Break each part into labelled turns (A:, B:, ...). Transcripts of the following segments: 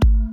A: you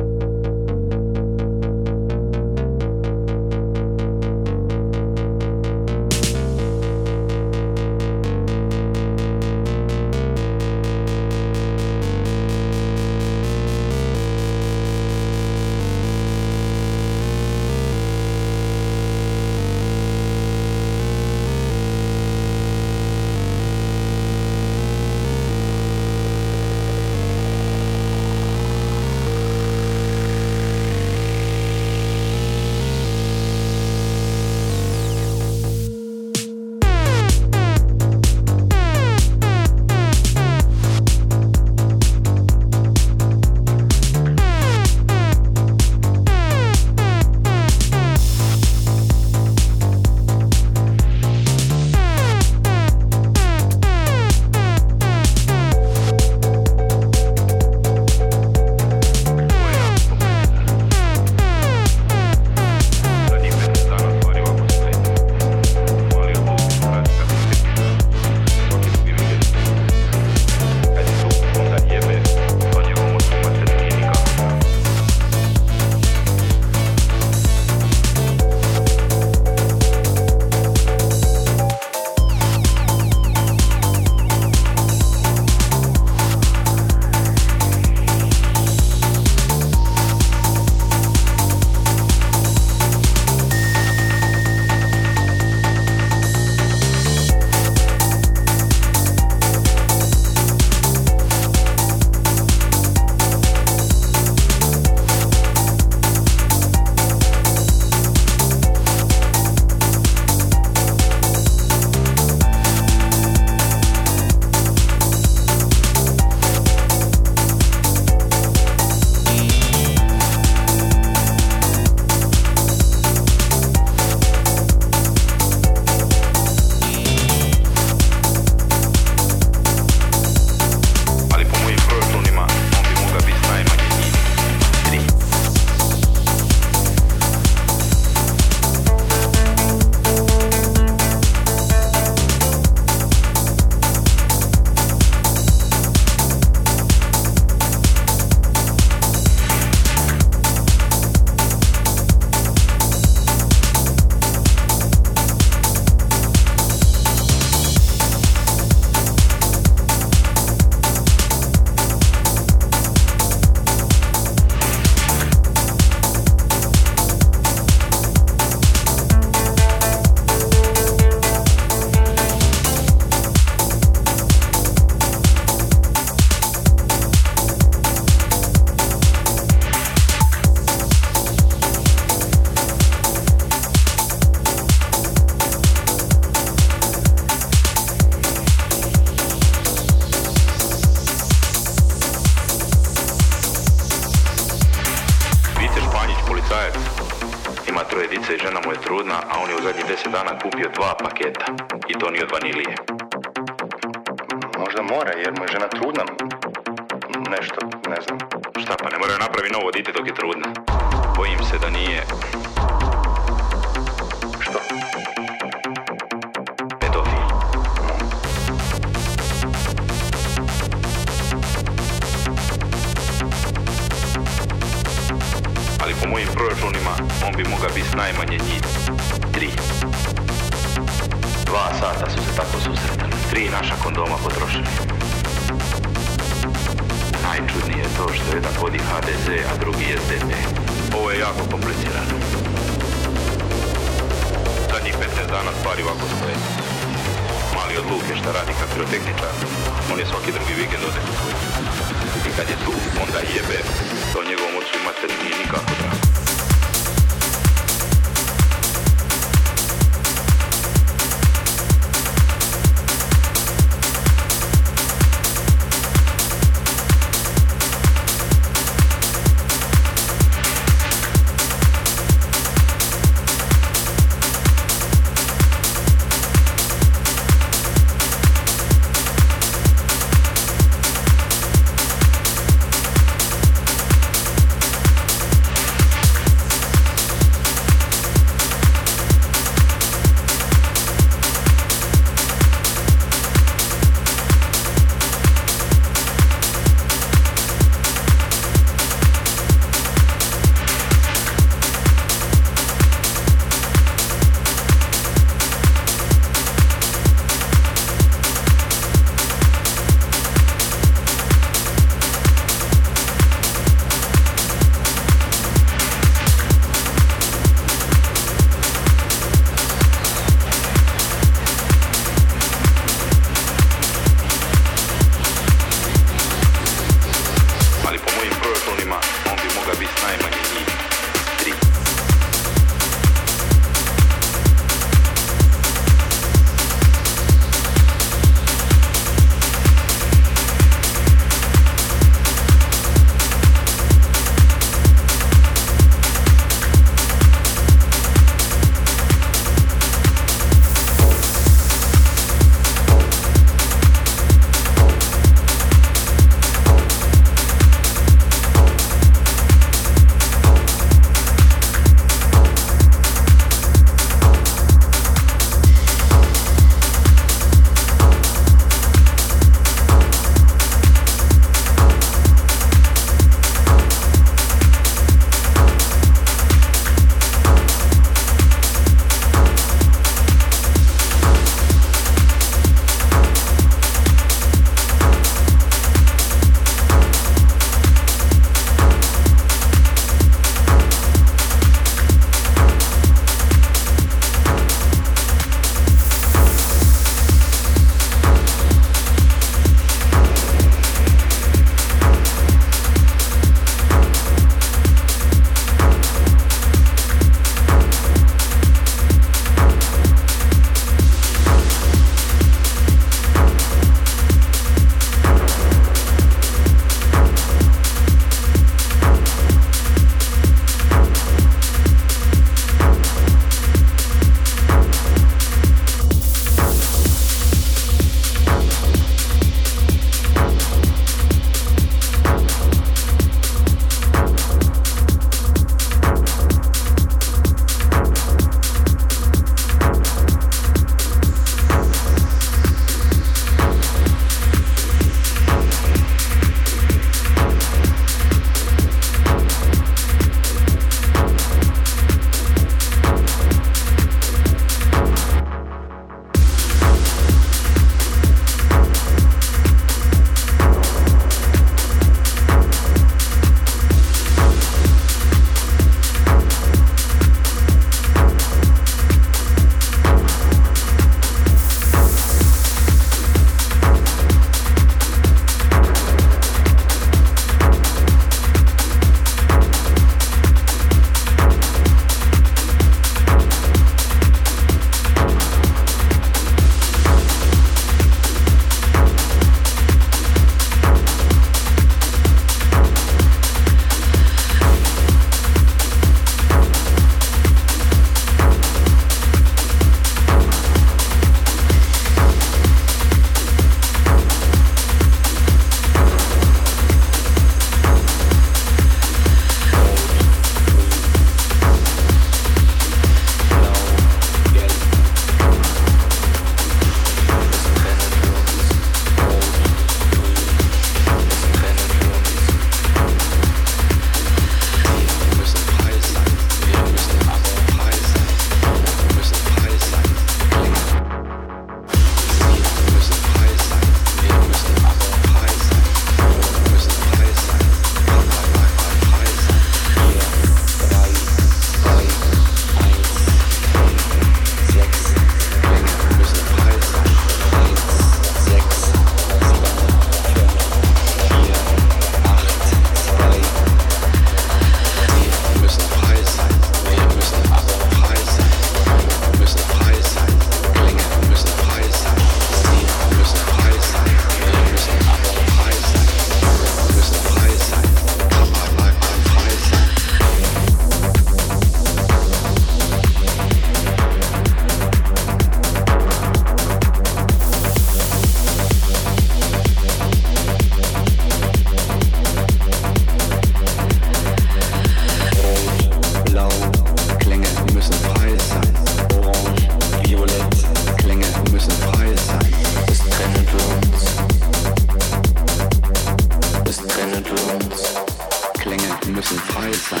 B: Klänge müssen frei sein.